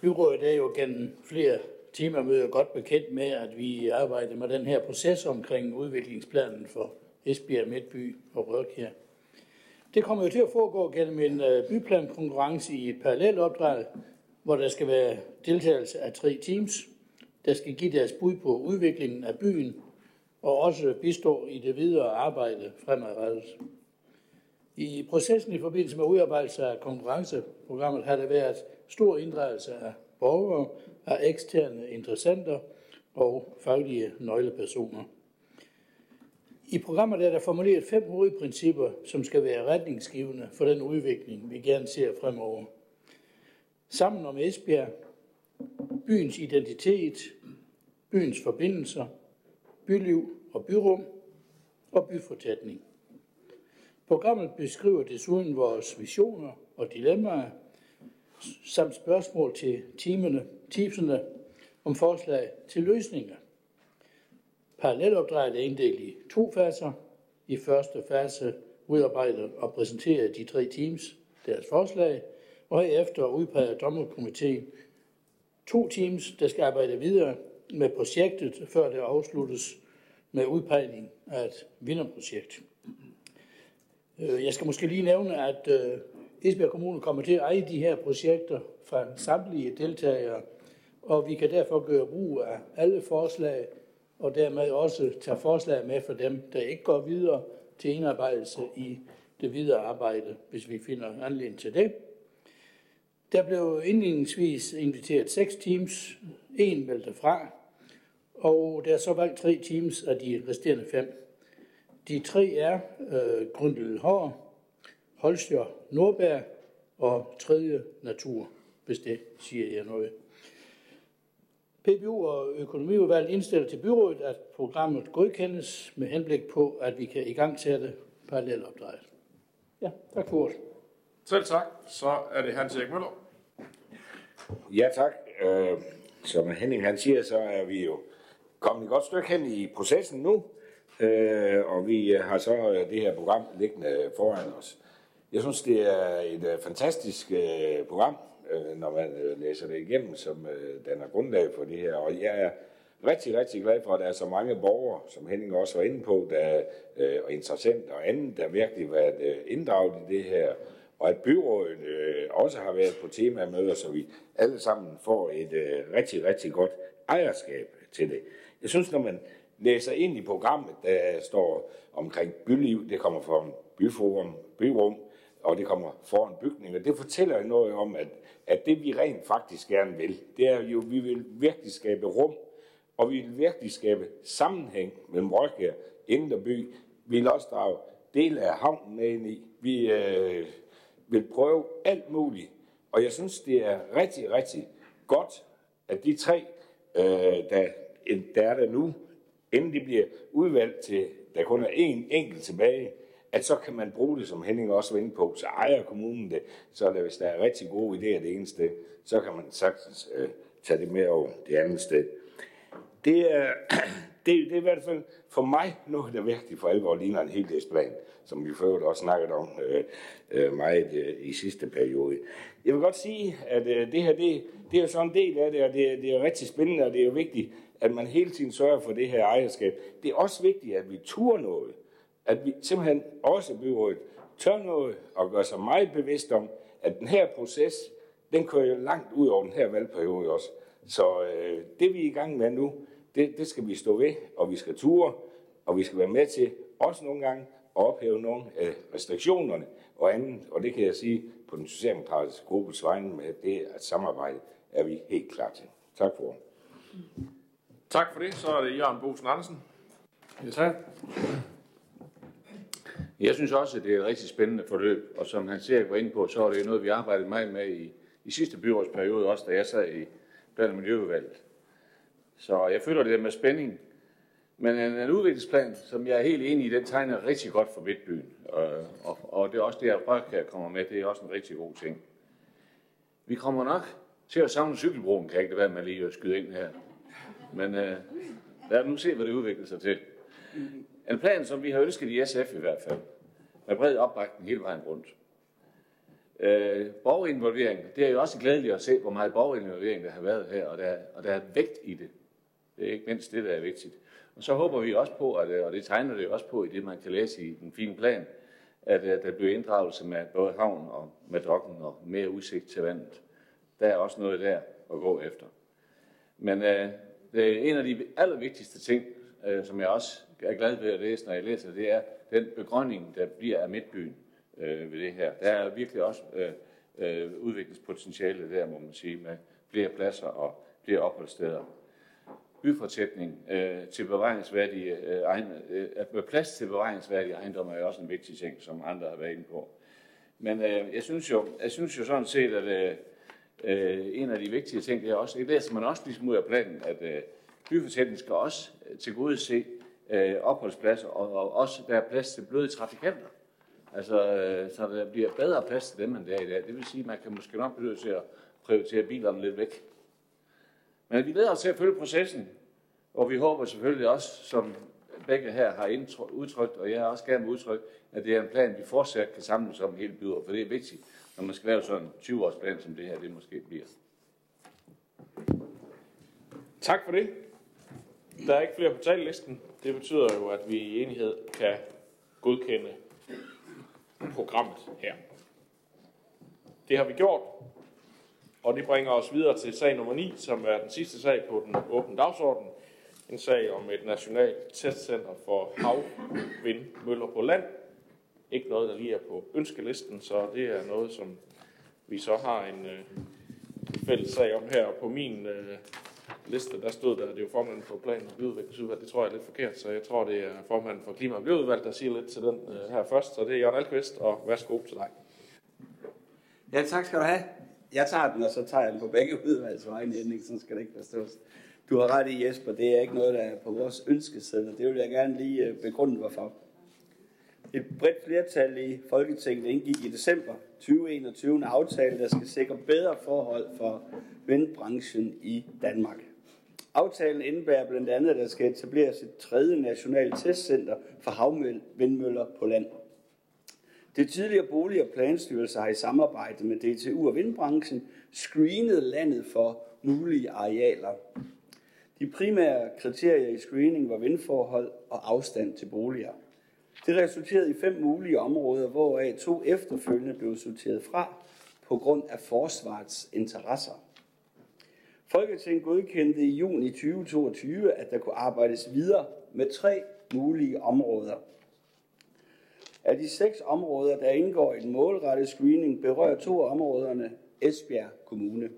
Byrådet er jo gennem flere timer møder godt bekendt med, at vi arbejder med den her proces omkring udviklingsplanen for Esbjerg, Midtby og Rørkær. Det kommer jo til at foregå gennem en øh, byplankonkurrence i et parallelt opdrag, hvor der skal være deltagelse af tre teams, der skal give deres bud på udviklingen af byen og også bistå i det videre arbejde fremadrettet. I processen i forbindelse med udarbejdelse af konkurrenceprogrammet har der været stor inddragelse af borgere, af eksterne interessenter og faglige nøglepersoner. I programmet er der formuleret fem hovedprincipper, som skal være retningsgivende for den udvikling, vi gerne ser fremover. Sammen om Esbjerg, byens identitet, byens forbindelser, byliv og byrum og byfortætning. Programmet beskriver desuden vores visioner og dilemmaer, samt spørgsmål til teamene, tipsene om forslag til løsninger. Parallelopdraget er inddelt i to faser. I første fase udarbejder og præsenterer de tre teams deres forslag, og herefter udpeger dommerkomiteen to teams, der skal arbejde videre med projektet, før det afsluttes med udpegning af et vinderprojekt. Øh, jeg skal måske lige nævne, at øh, Esbjerg Kommune kommer til at eje de her projekter fra samtlige deltagere, og vi kan derfor gøre brug af alle forslag, og dermed også tage forslag med for dem, der ikke går videre til indarbejdelse i det videre arbejde, hvis vi finder anledning til det. Der blev indledningsvis inviteret seks teams, en meldte fra, og der er så valgt tre teams af de resterende fem. De tre er øh, Grundel Hår, Holstjør Nordberg og Tredje Natur, hvis det siger jeg noget. PBU og økonomiudvalget indstiller til byrådet, at programmet godkendes med henblik på, at vi kan i gang sætte parallelopdrejet. Ja, tak for ordet. Selv tak. Så er det Hans Erik Møller. Ja, tak. Øh, som Henning han siger, så er vi jo kommet et godt stykke hen i processen nu, øh, og vi har så øh, det her program liggende foran os. Jeg synes, det er et øh, fantastisk øh, program, øh, når man øh, læser det igennem, som øh, danner grundlag for det her. Og jeg er rigtig, rigtig glad for, at der er så mange borgere, som Henning også var inde på, der øh, og interessant og andet, der virkelig har været øh, inddraget i det her og at byrådet øh, også har været på temamøder, så vi alle sammen får et øh, rigtig, rigtig godt ejerskab til det. Jeg synes, når man læser ind i programmet, der står omkring byliv, det kommer fra byforum, byrum, og det kommer foran bygninger. Det fortæller noget om, at, at det vi rent faktisk gerne vil, det er jo, vi vil virkelig skabe rum, og vi vil virkelig skabe sammenhæng mellem Rødkær, Indre By. Vi vil også drage del af havnen ind i. Vi øh, vil prøve alt muligt. Og jeg synes, det er rigtig, rigtig godt, at de tre, øh, der, der er der nu, inden de bliver udvalgt til, der kun er én enkelt tilbage, at så kan man bruge det, som Henning også var inde på, så ejer kommunen det, så der, hvis der er rigtig gode idéer det ene sted, så kan man sagtens øh, tage det med over det andet sted. Det er, [CLEARS THROAT] det, det er i hvert fald for mig noget, der virkelig for alvor ligner en helhedsplan, som vi før også snakket om øh, øh, meget øh, i sidste periode. Jeg vil godt sige, at øh, det her, det, det er sådan en del af det, og det, det er rigtig spændende, og det er jo vigtigt, at man hele tiden sørger for det her ejerskab. Det er også vigtigt, at vi turer noget. At vi simpelthen også byrådet tør noget og gør sig meget bevidst om, at den her proces, den kører jo langt ud over den her valgperiode også. Så øh, det vi er i gang med nu, det, det skal vi stå ved, og vi skal ture, og vi skal være med til også nogle gange at ophæve nogle af restriktionerne og andet. Og det kan jeg sige på den socialdemokratiske gruppes vegne med det at samarbejde er vi helt klar til. Tak for Tak for det. Så er det Jørgen Bosen Andersen. Ja, tak. Jeg synes også, at det er et rigtig spændende forløb, og som han ser var inde på, så er det noget, vi arbejdede meget med i, i sidste byrådsperiode, også da jeg sad i blandt miljøudvalget. Så jeg føler det med spænding. Men en, en udviklingsplan, som jeg er helt enig i, den tegner rigtig godt for Midtbyen. Og, og, og det er også det, at Rørkær kommer med, det er også en rigtig god ting. Vi kommer nok til at savne cykelbroen, kan ikke det være med lige at skyde ind her. Men øh, lad os nu se, hvad det udvikler sig til. En plan, som vi har ønsket i SF i hvert fald, med bred opbakning hele vejen rundt. Øh, borgerinvolvering, det er jo også glædeligt at se, hvor meget borgerinvolvering der har været her, og der, og der er vægt i det. Det er ikke mindst det, der er vigtigt. Og så håber vi også på, at, og det tegner det også på i det, man kan læse i den fine plan, at, at der bliver inddragelse med både havn og med dokken og mere udsigt til vandet. Der er også noget der at gå efter. Men øh, det er en af de allervigtigste ting, øh, som jeg også er glad ved at læse, når jeg læser, det er den begrønning, der bliver af midtbyen øh, ved det her. Der er virkelig også øh, øh, udviklingspotentiale der, må man sige, med flere pladser og flere opholdssteder. Byfortætning øh, til bevaringsværdige øh, egen, øh, med plads til bevaringsværdige ejendomme er også en vigtig ting, som andre har været inde på. Men øh, jeg, synes jo, jeg synes jo sådan set, at øh, øh en af de vigtige ting, det er også, det læser man også ligesom ud af planen, at øh, byfortætning skal også til gode se øh, opholdspladser, og, og også være plads til bløde trafikanter. Altså, øh, så der bliver bedre plads til dem, end det er i dag. Det vil sige, at man kan måske nok blive til at prioritere bilerne lidt væk. Men vi glæder os til at følge processen, og vi håber selvfølgelig også, som begge her har udtrykt, og jeg har også gerne udtrykt, at det er en plan, vi fortsat kan samles om hele byrådet, for det er vigtigt når man skal lave sådan en 20-årsplan, som det her det måske bliver. Tak for det. Der er ikke flere på tallisten. Det betyder jo, at vi i enighed kan godkende programmet her. Det har vi gjort, og det bringer os videre til sag nummer 9, som er den sidste sag på den åbne dagsorden. En sag om et nationalt testcenter for havvindmøller på land. Ikke noget, der lige er på ønskelisten, så det er noget, som vi så har en øh, fælles sag om her. På min øh, liste, der stod der, det er formanden for plan- og byudviklingsudvalg. Det tror jeg er lidt forkert, så jeg tror, det er formanden for klima- og byudvalg, der siger lidt til den øh, her først. Så det er Jørgen Alkvist, og værsgo til dig. Ja, tak skal du have. Jeg tager den, og så tager jeg den på begge udvalgsvegne, Henning, sådan skal det ikke forstås. Du har ret i, Jesper, det er ikke noget, der er på vores ønskeseddel. Det vil jeg gerne lige øh, begrunde, hvorfor. Et bredt flertal i Folketinget indgik i december 2021 en aftale, der skal sikre bedre forhold for vindbranchen i Danmark. Aftalen indebærer blandt andet, at der skal etableres et tredje nationalt testcenter for havvindmøller på land. Det tidligere bolig- og planstyrelse har i samarbejde med DTU og vindbranchen screenet landet for mulige arealer. De primære kriterier i screening var vindforhold og afstand til boliger. Det resulterede i fem mulige områder, hvoraf to efterfølgende blev sorteret fra på grund af forsvarets interesser. Folketinget godkendte i juni 2022, at der kunne arbejdes videre med tre mulige områder. Af de seks områder, der indgår i den målrettede screening, berører to af områderne Esbjerg Kommune.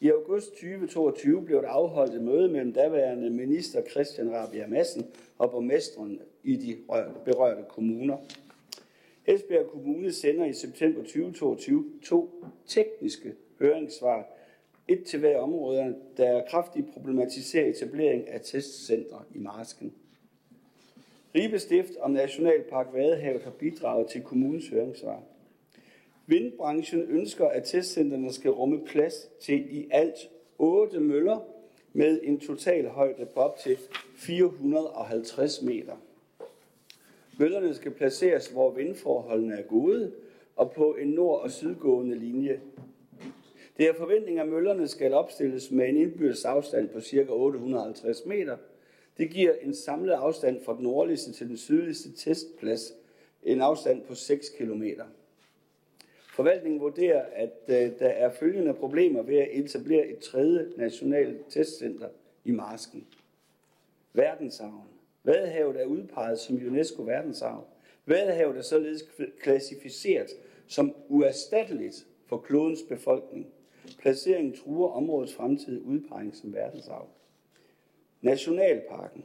I august 2022 blev der afholdt et møde mellem daværende minister Christian Rabia Madsen og borgmesteren i de berørte kommuner. Esbjerg Kommune sender i september 2022 to tekniske høringssvar, et til hver område, der kraftigt problematiserer etablering af testcenter i Marsken. Ribe Stift om Nationalpark Vadehavet har bidraget til kommunens høringssvar. Vindbranchen ønsker, at testcenterne skal rumme plads til i alt 8 møller med en total højde på op til 450 meter. Møllerne skal placeres, hvor vindforholdene er gode, og på en nord- og sydgående linje. Det er forventning, at møllerne skal opstilles med en indbyrdes afstand på ca. 850 meter. Det giver en samlet afstand fra den nordligste til den sydligste testplads, en afstand på 6 km. Forvaltningen vurderer, at øh, der er følgende problemer ved at etablere et tredje nationalt testcenter i Marsken. Verdensarven. Vadehavet er udpeget som UNESCO verdensarv. Vadehavet er således klassificeret som uerstatteligt for klodens befolkning. Placeringen truer områdets fremtidige udpegning som verdensarv. Nationalparken.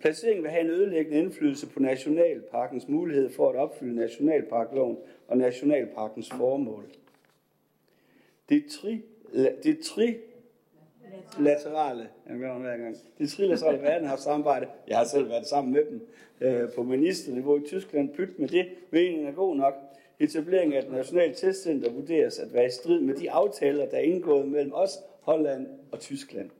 Placeringen vil have en ødelæggende indflydelse på Nationalparkens mulighed for at opfylde Nationalparkloven og Nationalparkens formål. Det, tri, det tri, laterale, jeg hver gang. Det trilaterale verden har samarbejde. Jeg har selv været sammen med dem øh, på ministerniveau i Tyskland. Pyt med det. Meningen er god nok. Etableringen af et nationalt testcenter vurderes at være i strid med de aftaler, der er indgået mellem os, Holland og Tyskland.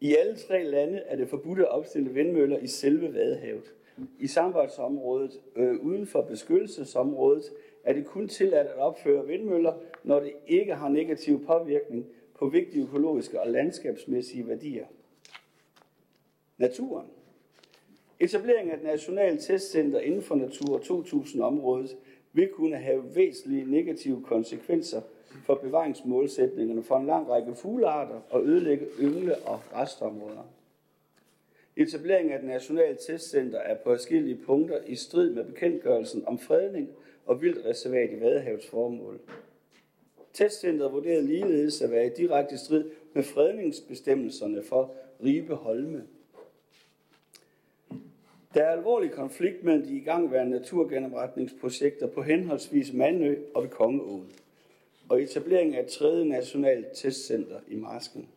I alle tre lande er det forbudt at opstille vindmøller i selve Vadehavet. I samarbejdsområdet øh, uden for beskyttelsesområdet er det kun tilladt at opføre vindmøller, når det ikke har negativ påvirkning på vigtige økologiske og landskabsmæssige værdier. Naturen. Etablering af et nationalt testcenter inden for Natur 2000-området vil kunne have væsentlige negative konsekvenser for bevaringsmålsætningerne for en lang række fuglearter og ødelægge yngle- og restområder. Etableringen af et nationalt testcenter er på forskellige punkter i strid med bekendtgørelsen om fredning og vildreservat i Vadehavets formål. Testcenteret vurderede ligeledes at være i direkte strid med fredningsbestemmelserne for Ribe Holme. Der er alvorlig konflikt mellem de igangværende naturgenopretningsprojekter på henholdsvis Mandø og ved Kongeåen og etablering af et tredje nationalt testcenter i Marsken.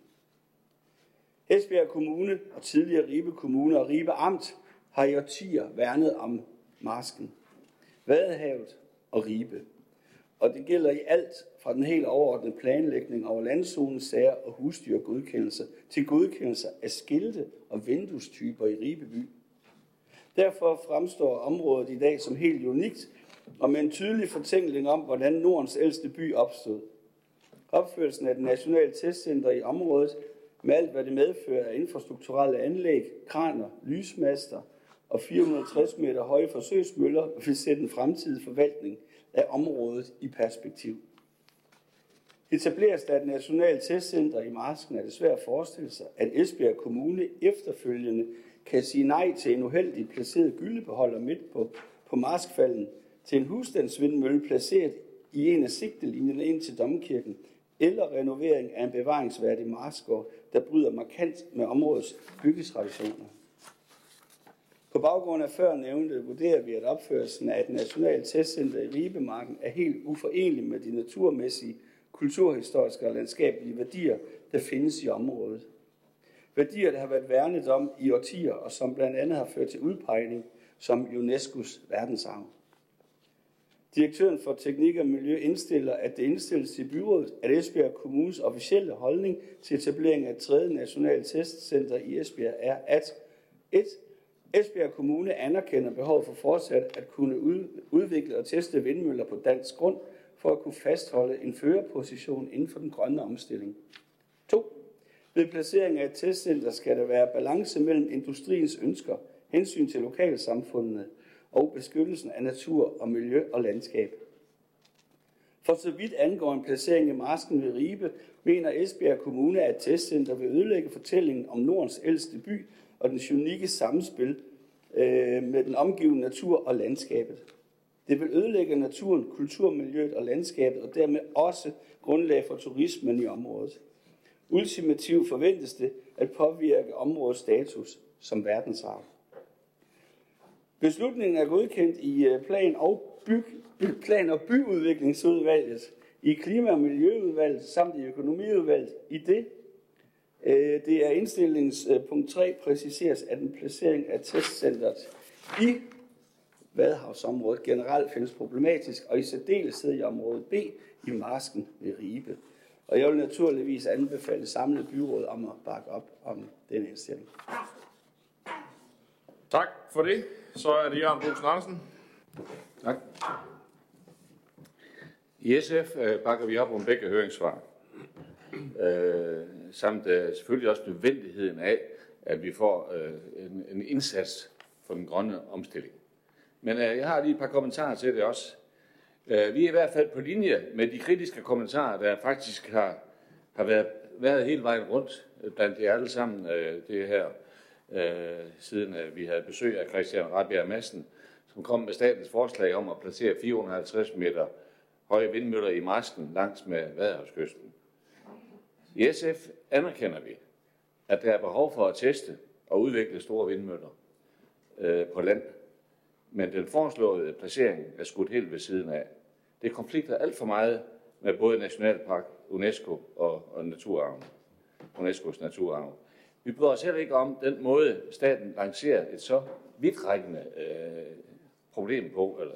Esbjerg Kommune og tidligere Ribe Kommune og Ribe Amt har i årtier værnet om Marsken, Vadehavet og Ribe. Og det gælder i alt fra den helt overordnede planlægning over landzonesager og husdyrgodkendelser til godkendelse af skilte og vinduestyper i Ribeby. Derfor fremstår området i dag som helt unikt og med en tydelig fortænkning om, hvordan Nordens ældste by opstod. Opførelsen af det nationale testcenter i området, med alt hvad det medfører af infrastrukturelle anlæg, kraner, lysmaster og 460 meter høje forsøgsmøller, vil sætte en fremtidig forvaltning af området i perspektiv. Etableres der et nationalt testcenter i Marsken, er det svært at forestille sig, at Esbjerg Kommune efterfølgende kan sige nej til en uheldig placeret gyldebeholder midt på, på Marskfalden, til en husstandsvindmølle placeret i en af sigtelinjerne ind til Domkirken, eller renovering af en bevaringsværdig marskår, der bryder markant med områdets byggetraditioner. På baggrund af før nævnte vurderer vi, at opførelsen af et nationalt testcenter i Ribemarken er helt uforenelig med de naturmæssige, kulturhistoriske og landskabelige værdier, der findes i området. Værdier, der har været værnet om i årtier, og som blandt andet har ført til udpegning som UNESCO's verdensarv. Direktøren for Teknik og Miljø indstiller, at det indstilles til byrådet, at Esbjerg Kommunes officielle holdning til etablering af et tredje nationalt testcenter i Esbjerg er, at 1. Esbjerg Kommune anerkender behovet for fortsat at kunne udvikle og teste vindmøller på dansk grund, for at kunne fastholde en førerposition inden for den grønne omstilling. 2. Ved placering af et testcenter skal der være balance mellem industriens ønsker, hensyn til lokalsamfundene og beskyttelsen af natur og miljø og landskab. For så vidt angår en placering i Marsken ved Ribe, mener Esbjerg Kommune, at testcenter vil ødelægge fortællingen om Nordens ældste by og den unikke samspil øh, med den omgivende natur og landskabet. Det vil ødelægge naturen, kulturmiljøet og landskabet, og dermed også grundlag for turismen i området. Ultimativt forventes det at påvirke områdets status som verdensarv. Beslutningen er godkendt i øh, plan- og, byg, plan- og byudviklingsudvalget, i klima- og miljøudvalget samt i økonomiudvalget. I det, øh, det er indstillingens øh, punkt 3, præciseres, at en placering af testcentret i Vadehavsområdet generelt findes problematisk, og i særdeleshed i område B i Marsken ved Ribe. Og jeg vil naturligvis anbefale samlet byråd om at bakke op om den indstilling. Tak for det. Så er det Jørgen Brugsen Andersen. Tak. I SF øh, bakker vi op om begge høringssvar. Øh, samt øh, selvfølgelig også nødvendigheden af, at vi får øh, en, en indsats for den grønne omstilling. Men øh, jeg har lige et par kommentarer til det også. Øh, vi er i hvert fald på linje med de kritiske kommentarer, der faktisk har, har været, været hele vejen rundt øh, blandt jer alle sammen. Øh, det her siden vi havde besøg af Christian Rabia Madsen, som kom med statens forslag om at placere 450 meter høje vindmøller i marsken langs med Vadehavskysten. I SF anerkender vi, at der er behov for at teste og udvikle store vindmøller øh, på land. Men den foreslåede placering er skudt helt ved siden af. Det konflikter alt for meget med både Nationalpark, UNESCO og, og naturarven. UNESCO's naturarv. Vi bryder os heller ikke om den måde, staten lancerer et så vidtrækkende øh, problem på, eller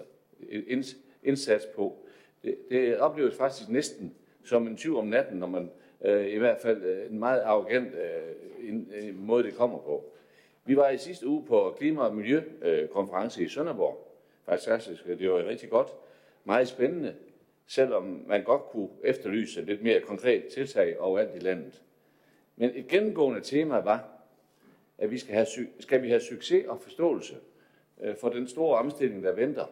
indsats på. Det, det opleves faktisk næsten som en tyv om natten, når man øh, i hvert fald øh, en meget arrogant øh, en, en øh, måde, det kommer på. Vi var i sidste uge på klima- og miljøkonference i Sønderborg. Faktisk, det var rigtig godt. Meget spændende, selvom man godt kunne efterlyse lidt mere konkret tiltag overalt i landet. Men et gennemgående tema var, at vi skal, have, skal vi have succes og forståelse øh, for den store omstilling, der venter.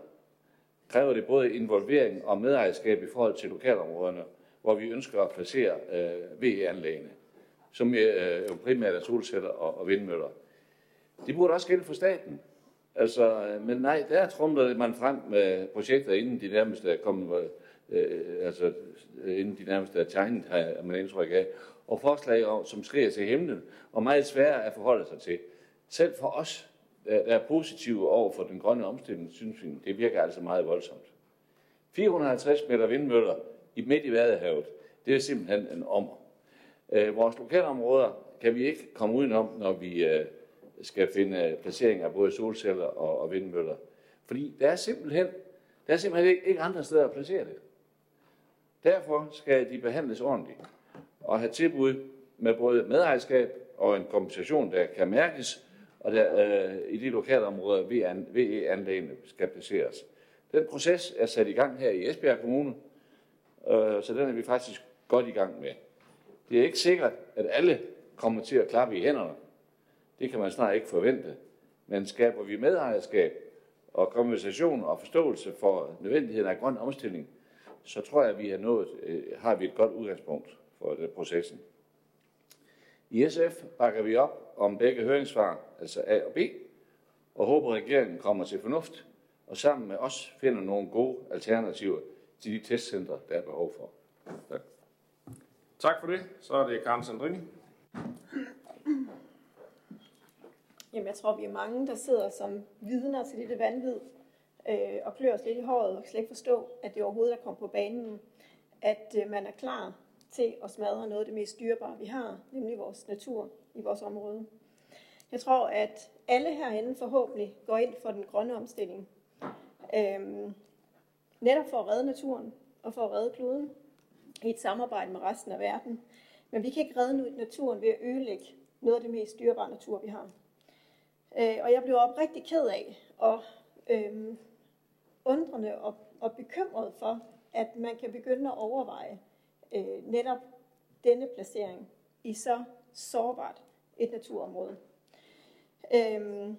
Kræver det både involvering og medejerskab i forhold til lokalområderne, hvor vi ønsker at placere øh, VE-anlægene, som øh, primært er solceller og, og vindmøller. Det burde også gælde for staten. Altså, øh, men nej, der trumler man frem med projekter, inden de nærmeste er kommet, øh, altså øh, inden de nærmeste er tegnet, har man indtryk af og forslag, som skriger til himlen, og meget svære at forholde sig til. Selv for os, der er positive over for den grønne omstilling, synes vi, det virker altså meget voldsomt. 450 meter vindmøller i midt i Vadehavet, det er simpelthen en ommer. Øh, vores lokalområder kan vi ikke komme udenom, når vi øh, skal finde placering af både solceller og, og vindmøller. Fordi der er simpelthen, der er simpelthen ikke, ikke andre steder at placere det. Derfor skal de behandles ordentligt og have tilbud med både medejerskab og en kompensation, der kan mærkes, og der, øh, i de lokale områder, VE-anlægene skal placeres. Den proces er sat i gang her i Esbjerg Kommune, øh, så den er vi faktisk godt i gang med. Det er ikke sikkert, at alle kommer til at klappe i hænderne. Det kan man snart ikke forvente. Men skaber vi medejerskab og konversation og forståelse for nødvendigheden af grøn omstilling, så tror jeg, at vi har, nået, øh, har vi et godt udgangspunkt for den processen. I SF bakker vi op om begge høringssvar, altså A og B, og håber, at regeringen kommer til fornuft og sammen med os finder nogle gode alternativer til de testcentre, der er behov for. Tak. Tak for det. Så er det Karen Sandrini. Jamen, jeg tror, vi er mange, der sidder som vidner til dette vanvid øh, og klør os lidt i håret og slet ikke forstå, at det overhovedet er kommet på banen. At øh, man er klar til at smadre noget af det mest dyrebare, vi har, nemlig vores natur i vores område. Jeg tror, at alle herinde forhåbentlig går ind for den grønne omstilling. Øhm, netop for at redde naturen og for at redde kloden i et samarbejde med resten af verden. Men vi kan ikke redde naturen ved at ødelægge noget af det mest dyrebare natur, vi har. Øh, og jeg blev oprigtig ked af og øh, undrende og, og bekymret for, at man kan begynde at overveje øh, netop denne placering i så sårbart et naturområde. Øh,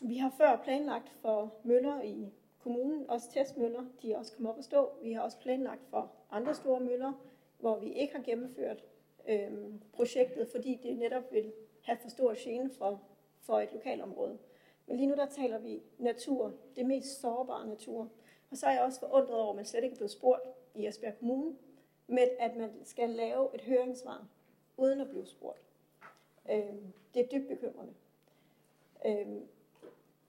vi har før planlagt for møller i kommunen, også testmøller, de er også kommet op at stå. Vi har også planlagt for andre store møller, hvor vi ikke har gennemført øh, projektet, fordi det netop vil have for stor gene for for et lokalområde. Men lige nu der taler vi natur, det mest sårbare natur. Og så er jeg også forundret over, at man slet ikke er blevet spurgt i Esbjerg Kommune, med at man skal lave et høringssvar, uden at blive spurgt. Øhm, det er dybt bekymrende. Øhm,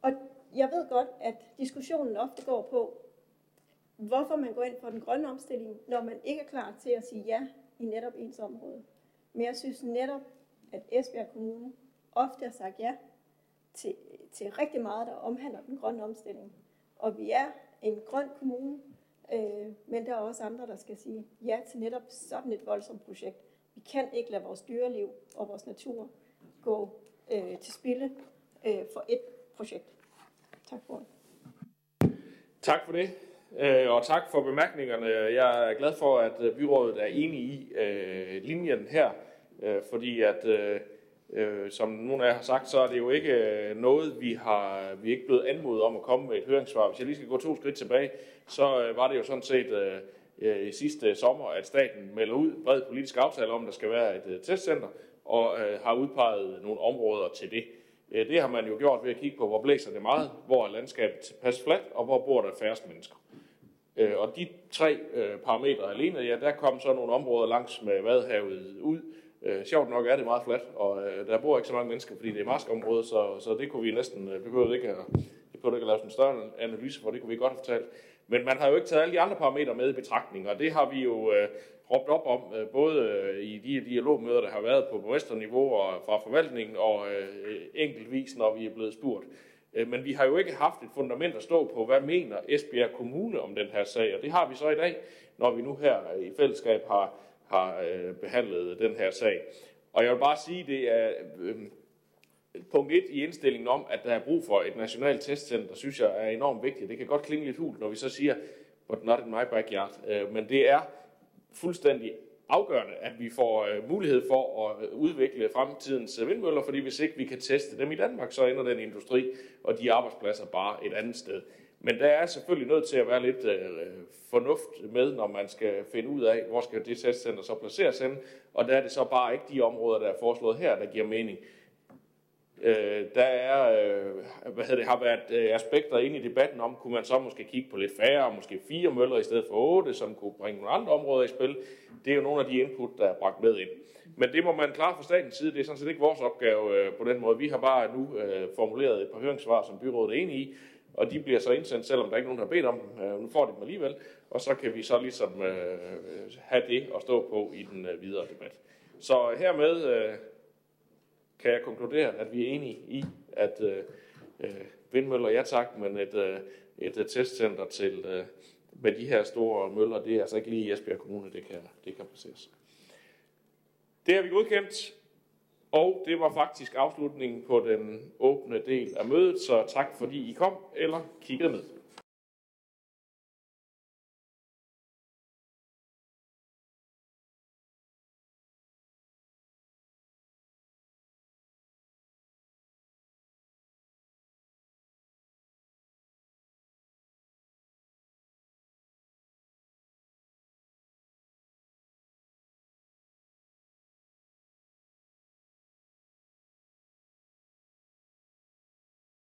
og jeg ved godt, at diskussionen ofte går på, hvorfor man går ind for den grønne omstilling, når man ikke er klar til at sige ja i netop ens område. Men jeg synes netop, at Esbjerg Kommune ofte har sagt ja til, til rigtig meget, der omhandler den grønne omstilling. Og vi er en grøn kommune, øh, men der er også andre, der skal sige ja til netop sådan et voldsomt projekt. Vi kan ikke lade vores dyreliv og vores natur gå øh, til spilde øh, for et projekt. Tak for det. Tak for det, øh, og tak for bemærkningerne. Jeg er glad for, at byrådet er enige i øh, linjen her, øh, fordi at øh, øh, som nogle af jer har sagt, så er det jo ikke øh, noget, vi har vi er ikke blevet anmodet om at komme med et høringssvar. Hvis jeg lige skal gå to skridt tilbage, så øh, var det jo sådan set øh, øh, i sidste sommer, at staten melder ud bred politisk aftale om, at der skal være et øh, testcenter, og øh, har udpeget nogle områder til det. Øh, det har man jo gjort ved at kigge på, hvor blæser det meget, hvor er landskabet passet fladt, og hvor bor der færrest mennesker. Øh, og de tre øh, parametre alene, ja, der kom så nogle områder langs med Vadehavet ud, Øh, sjovt nok er det meget fladt, og øh, der bor ikke så mange mennesker, fordi det er maskområde, så, så det kunne vi næsten, øh, behøvede ikke at, det behøvede ikke at lave sådan en større analyse for, det kunne vi godt have fortalt. Men man har jo ikke taget alle de andre parametre med i betragtning, og det har vi jo øh, råbt op om, øh, både øh, i de dialogmøder, der har været på borgmesterniveau og fra forvaltningen, og øh, enkeltvis, når vi er blevet spurgt. Øh, men vi har jo ikke haft et fundament at stå på, hvad mener Esbjerg Kommune om den her sag, og det har vi så i dag, når vi nu her øh, i fællesskab har har øh, behandlet den her sag. Og jeg vil bare sige, det er øh, punkt 1 i indstillingen om, at der er brug for et nationalt testcenter, synes jeg er enormt vigtigt. Det kan godt klinge lidt hult, når vi så siger, but not in my backyard. Øh, men det er fuldstændig afgørende, at vi får øh, mulighed for at øh, udvikle fremtidens øh, vindmøller, fordi hvis ikke vi kan teste dem i Danmark, så ender den industri og de arbejdspladser bare et andet sted. Men der er selvfølgelig nødt til at være lidt øh, fornuft med, når man skal finde ud af, hvor skal det testcenter så placeres hen. Og der er det så bare ikke de områder, der er foreslået her, der giver mening. Øh, der er, øh, hvad hedder det, har været øh, aspekter inde i debatten om, kunne man så måske kigge på lidt færre, måske fire møller i stedet for otte, som kunne bringe nogle andre områder i spil. Det er jo nogle af de input, der er bragt med ind. Men det må man klare fra statens side. Det er sådan set ikke vores opgave øh, på den måde. Vi har bare nu øh, formuleret et par høringssvar, som byrådet er enige i, og de bliver så indsendt, selvom der ikke er nogen, der har bedt om dem. Øh, nu får de dem alligevel, og så kan vi så ligesom øh, have det at stå på i den øh, videre debat. Så hermed øh, kan jeg konkludere, at vi er enige i, at øh, øh vindmøller, ja tak, men et, øh, et, et testcenter til, øh, med de her store møller, det er altså ikke lige i Esbjerg Kommune, det kan, det kan placeres. Det har vi godkendt. Og det var faktisk afslutningen på den åbne del af mødet, så tak fordi I kom eller kiggede med.